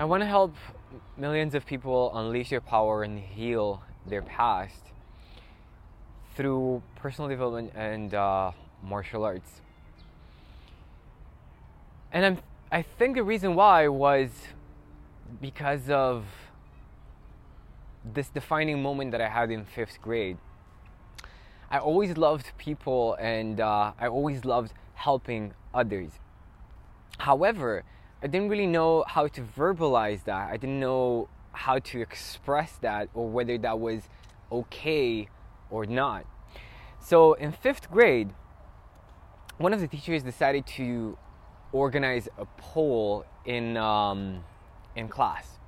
I want to help millions of people unleash their power and heal their past through personal development and uh, martial arts. And I'm, I think the reason why was because of this defining moment that I had in fifth grade. I always loved people and uh, I always loved helping others. However, I didn't really know how to verbalize that. I didn't know how to express that or whether that was okay or not. So in fifth grade, one of the teachers decided to organize a poll in um, in class.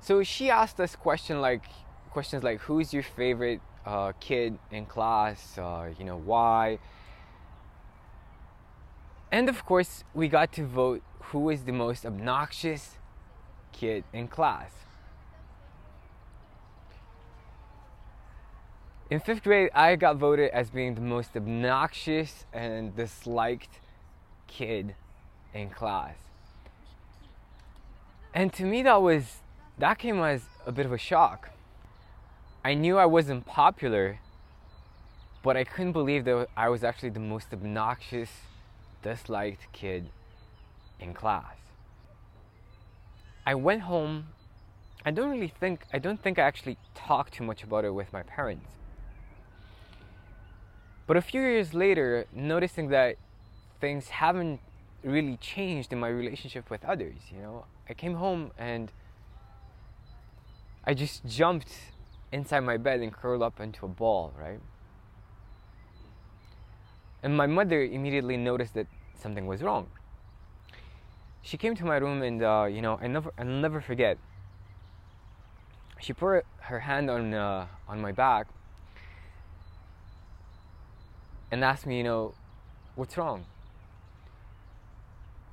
So she asked us question like questions like who's your favorite uh, kid in class? Uh, you know why? And of course, we got to vote who is the most obnoxious kid in class. In fifth grade, I got voted as being the most obnoxious and disliked kid in class. And to me, that was that came as a bit of a shock. I knew I wasn't popular, but I couldn't believe that I was actually the most obnoxious, disliked kid in class. I went home. I don't really think I don't think I actually talked too much about it with my parents. But a few years later, noticing that things haven't really changed in my relationship with others, you know, I came home and I just jumped inside my bed and curled up into a ball, right? And my mother immediately noticed that something was wrong. She came to my room and, uh, you know, I never, I'll never forget. She put her hand on, uh, on my back and asked me, you know, what's wrong?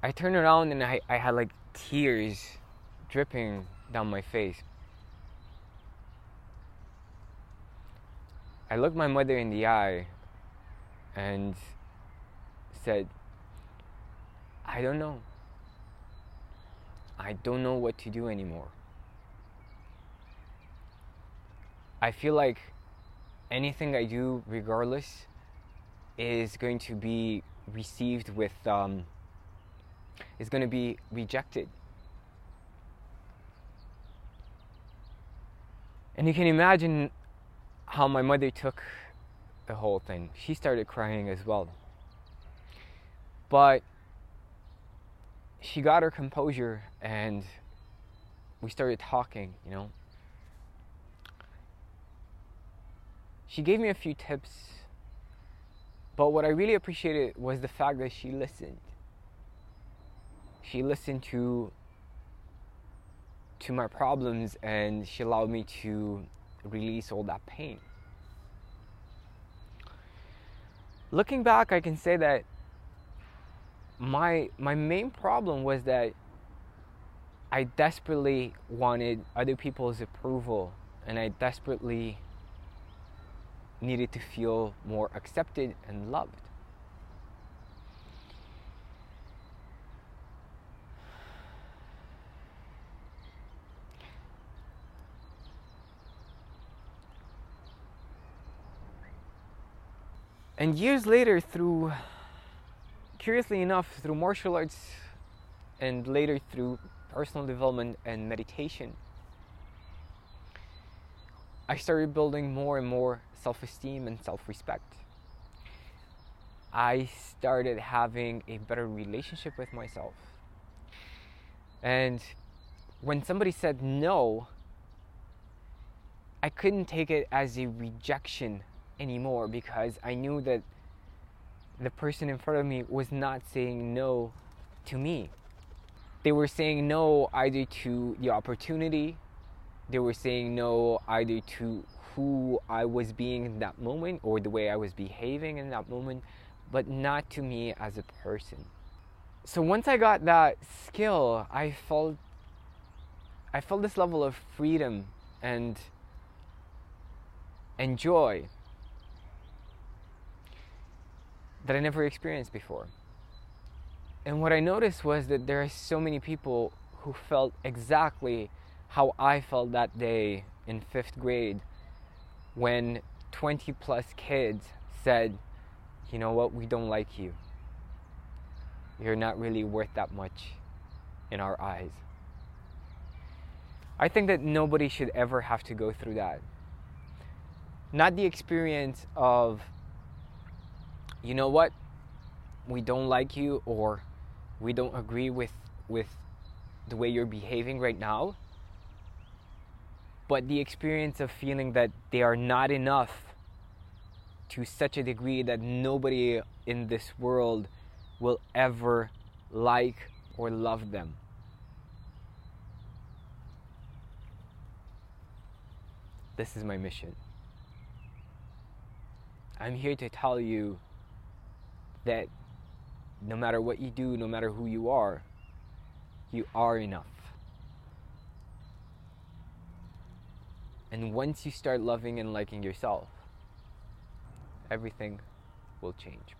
I turned around and I, I had like tears dripping down my face. I looked my mother in the eye and said, I don't know. I don't know what to do anymore. I feel like anything I do, regardless, is going to be received with, um, is going to be rejected. And you can imagine how my mother took the whole thing. She started crying as well. But she got her composure and we started talking, you know. She gave me a few tips, but what I really appreciated was the fact that she listened. She listened to to my problems and she allowed me to release all that pain. Looking back, I can say that my my main problem was that I desperately wanted other people's approval and I desperately needed to feel more accepted and loved. And years later, through, curiously enough, through martial arts and later through personal development and meditation, I started building more and more self esteem and self respect. I started having a better relationship with myself. And when somebody said no, I couldn't take it as a rejection anymore because I knew that the person in front of me was not saying no to me. They were saying no either to the opportunity, they were saying no either to who I was being in that moment or the way I was behaving in that moment, but not to me as a person. So once I got that skill, I felt I felt this level of freedom and and joy that I never experienced before. And what I noticed was that there are so many people who felt exactly how I felt that day in fifth grade when 20 plus kids said, you know what, we don't like you. You're not really worth that much in our eyes. I think that nobody should ever have to go through that. Not the experience of, you know what, we don't like you or we don't agree with, with the way you're behaving right now, but the experience of feeling that they are not enough to such a degree that nobody in this world will ever like or love them. This is my mission. I'm here to tell you that no matter what you do, no matter who you are, you are enough. And once you start loving and liking yourself, everything will change.